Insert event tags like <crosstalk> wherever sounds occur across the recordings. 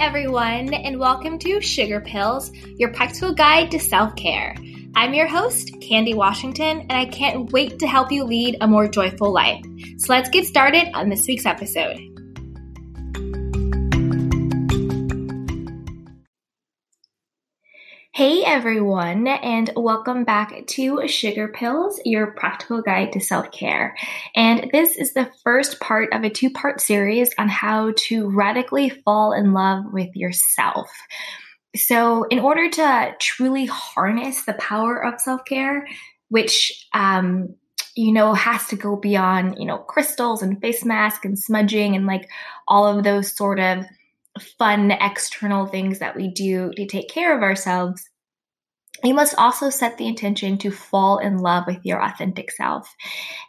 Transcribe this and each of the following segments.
everyone, and welcome to Sugar Pills, your practical guide to self care. I'm your host, Candy Washington, and I can't wait to help you lead a more joyful life. So let's get started on this week's episode. Everyone, and welcome back to Sugar Pills, your practical guide to self care. And this is the first part of a two part series on how to radically fall in love with yourself. So, in order to truly harness the power of self care, which um, you know, has to go beyond, you know, crystals and face mask and smudging and like all of those sort of fun external things that we do to take care of ourselves, you must also set the intention to fall in love with your authentic self.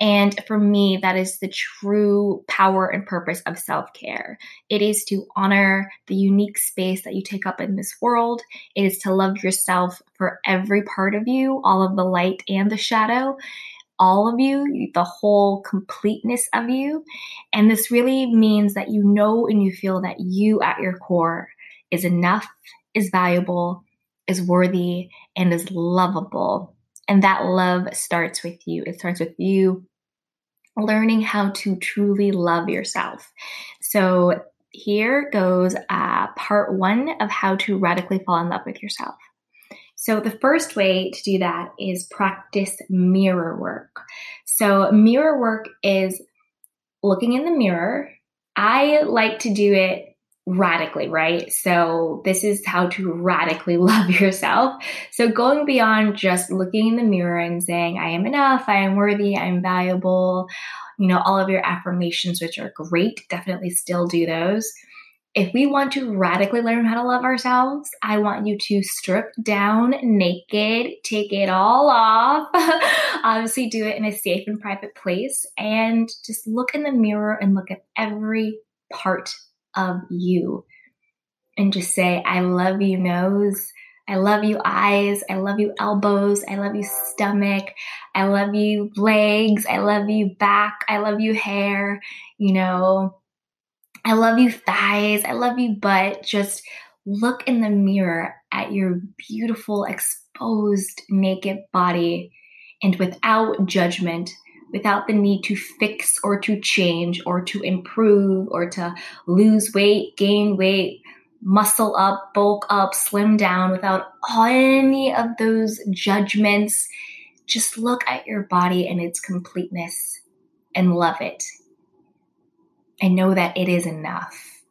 And for me, that is the true power and purpose of self care. It is to honor the unique space that you take up in this world. It is to love yourself for every part of you, all of the light and the shadow all of you, the whole completeness of you. And this really means that you know and you feel that you at your core is enough, is valuable, is worthy, and is lovable. And that love starts with you. It starts with you learning how to truly love yourself. So here goes uh, part one of how to radically fall in love with yourself. So, the first way to do that is practice mirror work. So, mirror work is looking in the mirror. I like to do it radically, right? So, this is how to radically <laughs> love yourself. So, going beyond just looking in the mirror and saying, I am enough, I am worthy, I am valuable, you know, all of your affirmations, which are great, definitely still do those if we want to radically learn how to love ourselves, I want you to strip down naked, take it all off. <laughs> Obviously, do it in a safe and private place and just look in the mirror and look at every part of you and just say, I love you, nose. I love you, eyes. I love you, elbows. I love you, stomach. I love you, legs. I love you, back. I love you, hair. You know, I love you thighs. I love you butt. Just look in the mirror at your beautiful, exposed, naked body and without judgment, without the need to fix or to change or to improve or to lose weight, gain weight, muscle up, bulk up, slim down, without any of those judgments. Just look at your body and its completeness and love it and know that it is enough.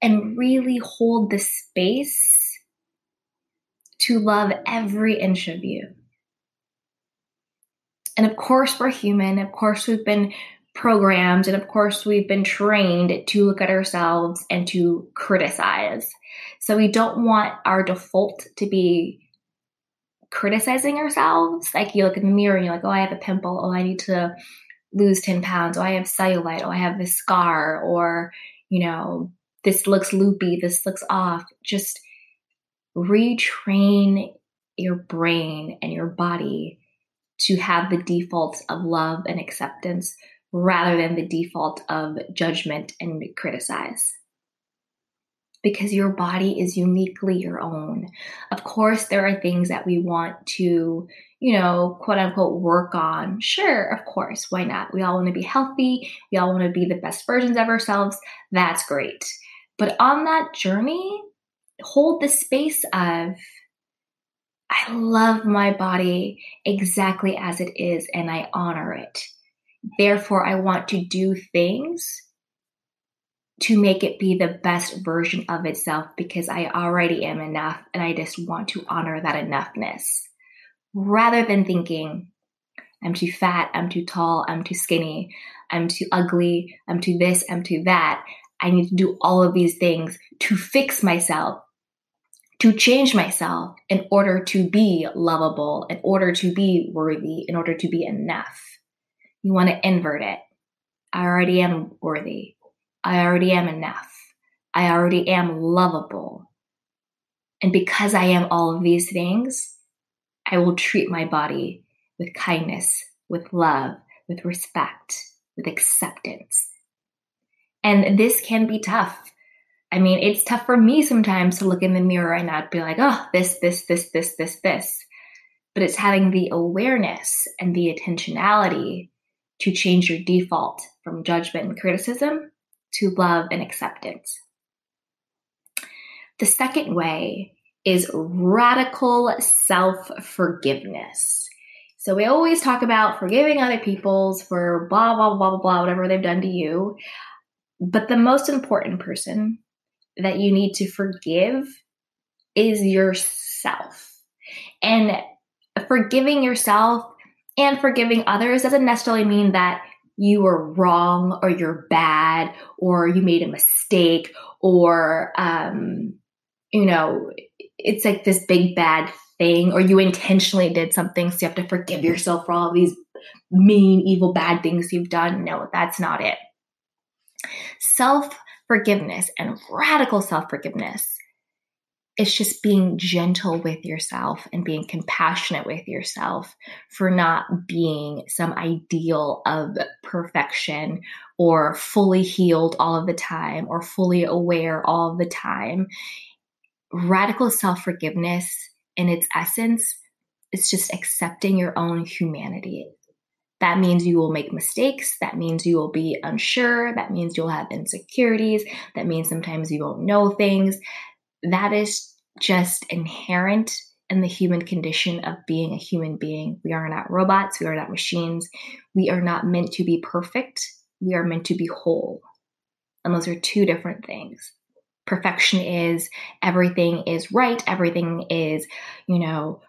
And really hold the space to love every inch of you. And of course, we're human. Of course, we've been programmed. And of course, we've been trained to look at ourselves and to criticize. So we don't want our default to be criticizing ourselves. Like you look in the mirror and you're like, oh, I have a pimple. Oh, I need to lose 10 pounds. Oh, I have cellulite. Oh, I have this scar. Or, you know, this looks loopy. This looks off. Just retrain your brain and your body to have the defaults of love and acceptance rather than the default of judgment and criticize because your body is uniquely your own. Of course, there are things that we want to, you know, quote unquote, work on. Sure, of course, why not? We all want to be healthy, we all want to be the best versions of ourselves. That's great. But on that journey, hold the space of, I love my body exactly as it is and I honor it. Therefore, I want to do things to make it be the best version of itself because I already am enough and I just want to honor that enoughness rather than thinking, I'm too fat, I'm too tall, I'm too skinny, I'm too ugly, I'm too this, I'm too that. I need to do all of these things to fix myself, to change myself in order to be lovable, in order to be worthy, in order to be enough. You want to invert it. I already am worthy. I already am enough. I already am lovable. And because I am all of these things, I will treat my body with kindness, with love, with respect, with acceptance. And this can be tough. I mean, it's tough for me sometimes to look in the mirror and not be like, oh, this, this, this, this, this, this. But it's having the awareness and the intentionality to change your default from judgment and criticism to love and acceptance. The second way is radical self forgiveness. So we always talk about forgiving other people's for blah, blah, blah, blah, blah, whatever they've done to you. But the most important person that you need to forgive is yourself. And forgiving yourself and forgiving others doesn't necessarily mean that you were wrong or you're bad or you made a mistake or um, you know it's like this big bad thing or you intentionally did something so you have to forgive yourself for all these mean evil bad things you've done no that's not it self forgiveness and radical self forgiveness it's just being gentle with yourself and being compassionate with yourself for not being some ideal of perfection or fully healed all of the time or fully aware all of the time. Radical self forgiveness, in its essence, is just accepting your own humanity. That means you will make mistakes. That means you will be unsure. That means you'll have insecurities. That means sometimes you won't know things that is just inherent in the human condition of being a human being. We are not robots, we are not machines. We are not meant to be perfect, we are meant to be whole. And those are two different things. Perfection is everything is right, everything is, you know,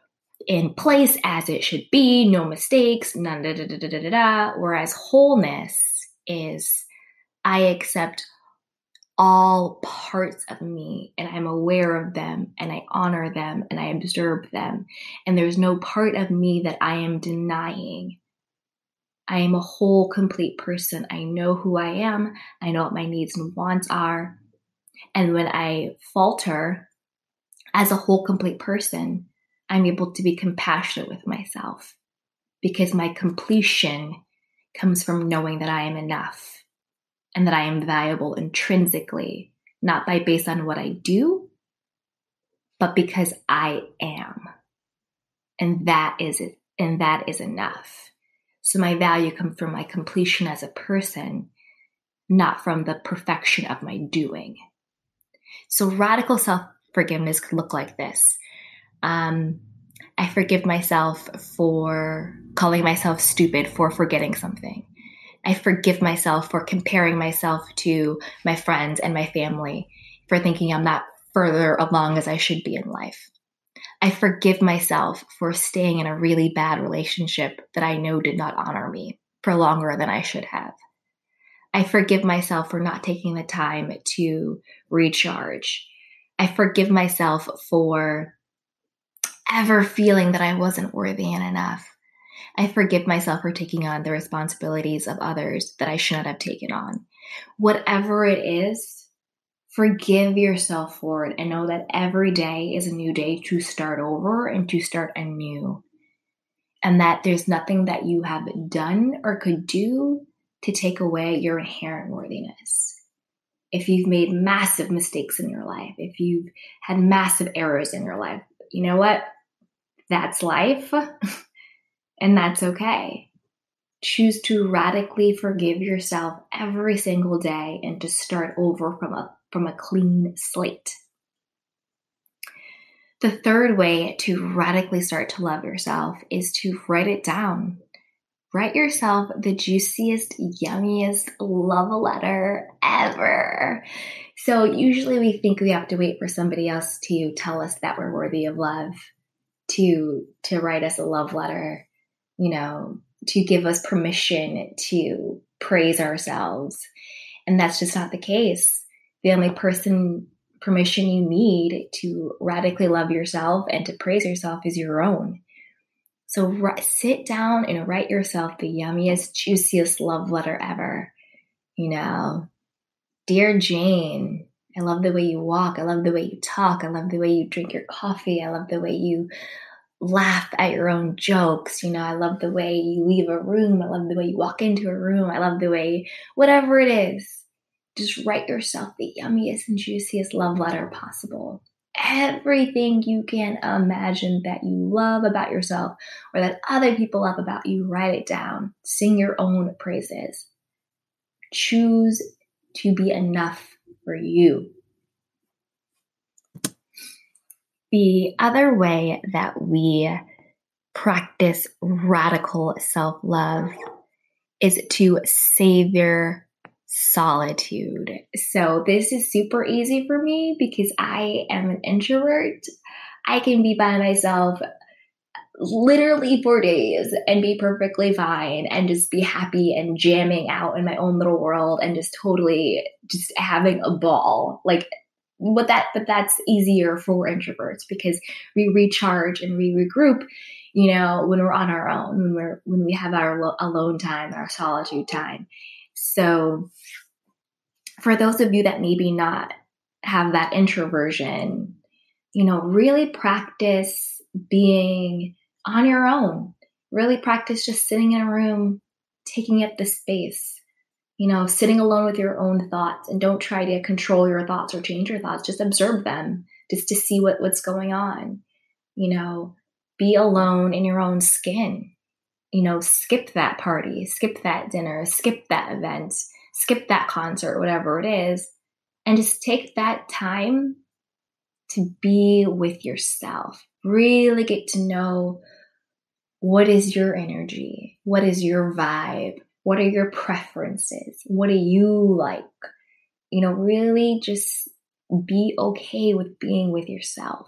in place as it should be, no mistakes, none da da da da da da. Whereas wholeness is I accept all parts of me and I'm aware of them and I honor them and I observe them. And there's no part of me that I am denying. I am a whole, complete person. I know who I am. I know what my needs and wants are. And when I falter as a whole, complete person, I'm able to be compassionate with myself because my completion comes from knowing that I am enough and that I am valuable intrinsically, not by based on what I do, but because I am. And that is it. And that is enough. So my value comes from my completion as a person, not from the perfection of my doing. So radical self forgiveness could look like this. Um, I forgive myself for calling myself stupid for forgetting something. I forgive myself for comparing myself to my friends and my family, for thinking I'm not further along as I should be in life. I forgive myself for staying in a really bad relationship that I know did not honor me for longer than I should have. I forgive myself for not taking the time to recharge. I forgive myself for ever feeling that I wasn't worthy and enough. I forgive myself for taking on the responsibilities of others that I should not have taken on. Whatever it is, forgive yourself for it and know that every day is a new day to start over and to start anew. And that there's nothing that you have done or could do to take away your inherent worthiness. If you've made massive mistakes in your life, if you've had massive errors in your life, you know what? That's life. <laughs> And that's okay. Choose to radically forgive yourself every single day and to start over from a, from a clean slate. The third way to radically start to love yourself is to write it down. Write yourself the juiciest, yummiest love letter ever. So, usually we think we have to wait for somebody else to tell us that we're worthy of love to to write us a love letter you know, to give us permission to praise ourselves. And that's just not the case. The only person permission you need to radically love yourself and to praise yourself is your own. So sit down and write yourself the yummiest, juiciest love letter ever. You know, dear Jane, I love the way you walk. I love the way you talk. I love the way you drink your coffee. I love the way you laugh at your own jokes. You know, I love the way you leave a room. I love the way you walk into a room. I love the way, whatever it is, just write yourself the yummiest and juiciest love letter possible. Everything you can imagine that you love about yourself or that other people love about you, write it down. Sing your own praises. Choose to be enough for you. The other way that we practice radical self love is to savor solitude. So, this is super easy for me because I am an introvert. I can be by myself literally for days and be perfectly fine and just be happy and jamming out in my own little world and just totally just having a ball. Like, what that, but that's easier for introverts because we recharge and we regroup you know, when we're on our own, when we're when we have our lo- alone time, our solitude time. So, for those of you that maybe not have that introversion, you know, really practice being on your own. Really practice just sitting in a room, taking up the space, you know, sitting alone with your own thoughts and don't try to control your thoughts or change your thoughts. Just observe them just to see what, what's going on. You know, be alone in your own skin. You know, skip that party, skip that dinner, skip that event, skip that concert, whatever it is, and just take that time to be with yourself. Really get to know what is your energy? What is your vibe? What are your preferences? What do you like? You know, really just be okay with being with yourself.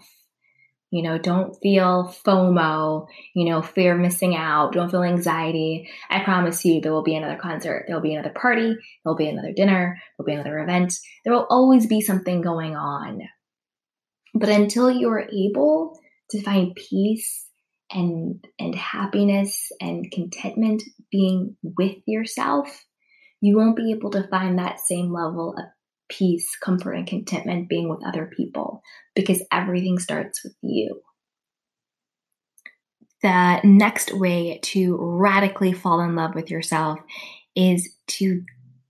You know, don't feel FOMO, you know, fear of missing out. Don't feel anxiety. I promise you, there will be another concert. There will be another party. There will be another dinner. There will be another event. There will always be something going on. But until you are able to find peace and, and happiness and contentment being with yourself, you won't be able to find that same level of peace, comfort, and contentment being with other people because everything starts with you. The next way to radically fall in love with yourself is to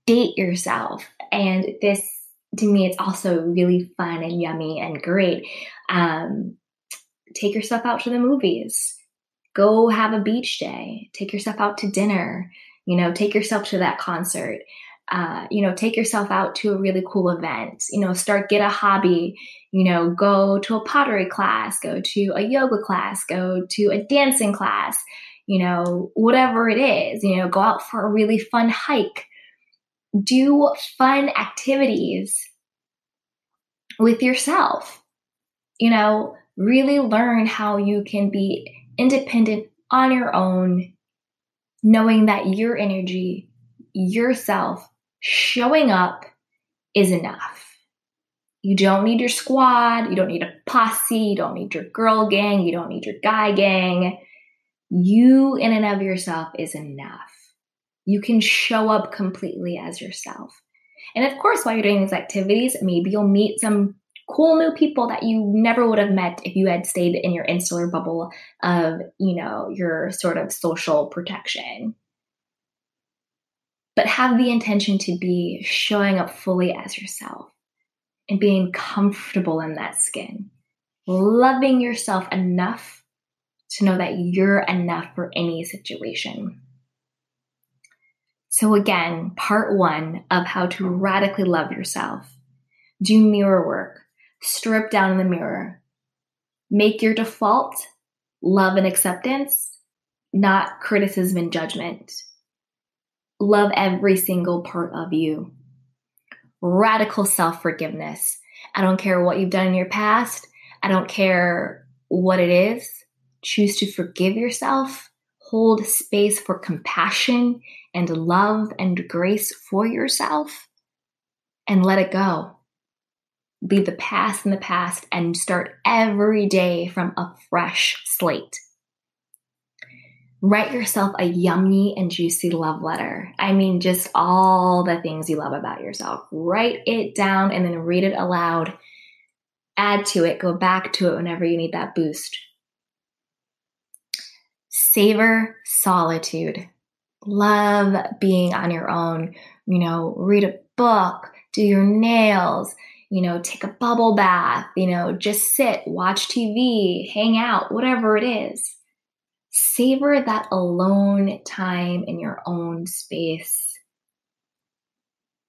date yourself. And this, to me, it's also really fun and yummy and great. Um, take yourself out to the movies, go have a beach day, take yourself out to dinner, you know, take yourself to that concert. Uh, you know, take yourself out to a really cool event, you know, start, get a hobby, you know, go to a pottery class, go to a yoga class, go to a dancing class, you know, whatever it is, you know, go out for a really fun hike, do fun activities with yourself, you know, really learn how you can be independent on your own, knowing that your energy, yourself showing up is enough. You don't need your squad, you don't need a posse, you don't need your girl gang, you don't need your guy gang. You, in and of yourself, is enough. You can show up completely as yourself. And of course, while you're doing these activities, maybe you'll meet some cool new people that you never would have met if you had stayed in your insular bubble of, you know, your sort of social protection. But have the intention to be showing up fully as yourself and being comfortable in that skin, loving yourself enough to know that you're enough for any situation. So, again, part one of how to radically love yourself. Do mirror work, strip down in the mirror, make your default love and acceptance, not criticism and judgment love every single part of you. Radical self forgiveness. I don't care what you've done in your past. I don't care what it is. Choose to forgive yourself. Hold space for compassion and love and grace for yourself and let it go. Leave the past in the past and start every day from a fresh slate write yourself a yummy and juicy love letter. I mean, just all the things you love about yourself. Write it down and then read it aloud. Add to it, go back to it whenever you need that boost. Savor solitude. Love being on your own. You know, read a book, do your nails, you know, take a bubble bath, you know, just sit, watch TV, hang out, whatever it is. Savor that alone time in your own space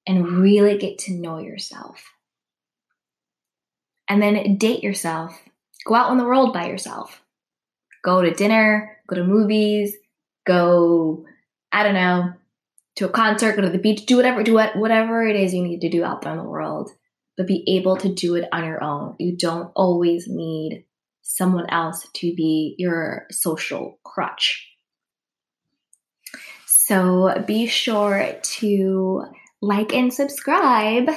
and really get to know yourself. And then date yourself. Go out in the world by yourself. Go to dinner, go to movies, go, I don't know, to a concert, go to the beach, do whatever, do what, whatever it is you need to do out there in the world, but be able to do it on your own. You don't always need someone else to be your social crutch. So be sure to like and subscribe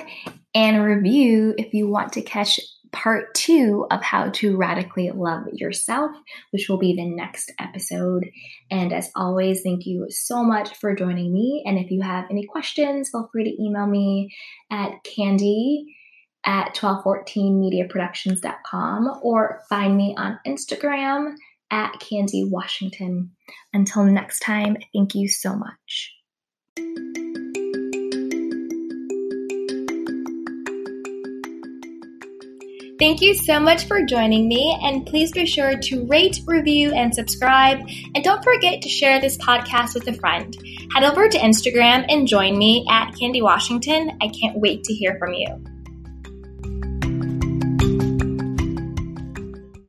and review if you want to catch part two of how to radically love yourself, which will be the next episode. And as always, thank you so much for joining me. And if you have any questions, feel free to email me at candy at 1214mediaproductions.com or find me on Instagram at Candy Washington. Until next time, thank you so much. Thank you so much for joining me, and please be sure to rate, review, and subscribe. And don't forget to share this podcast with a friend. Head over to Instagram and join me at Candy Washington. I can't wait to hear from you.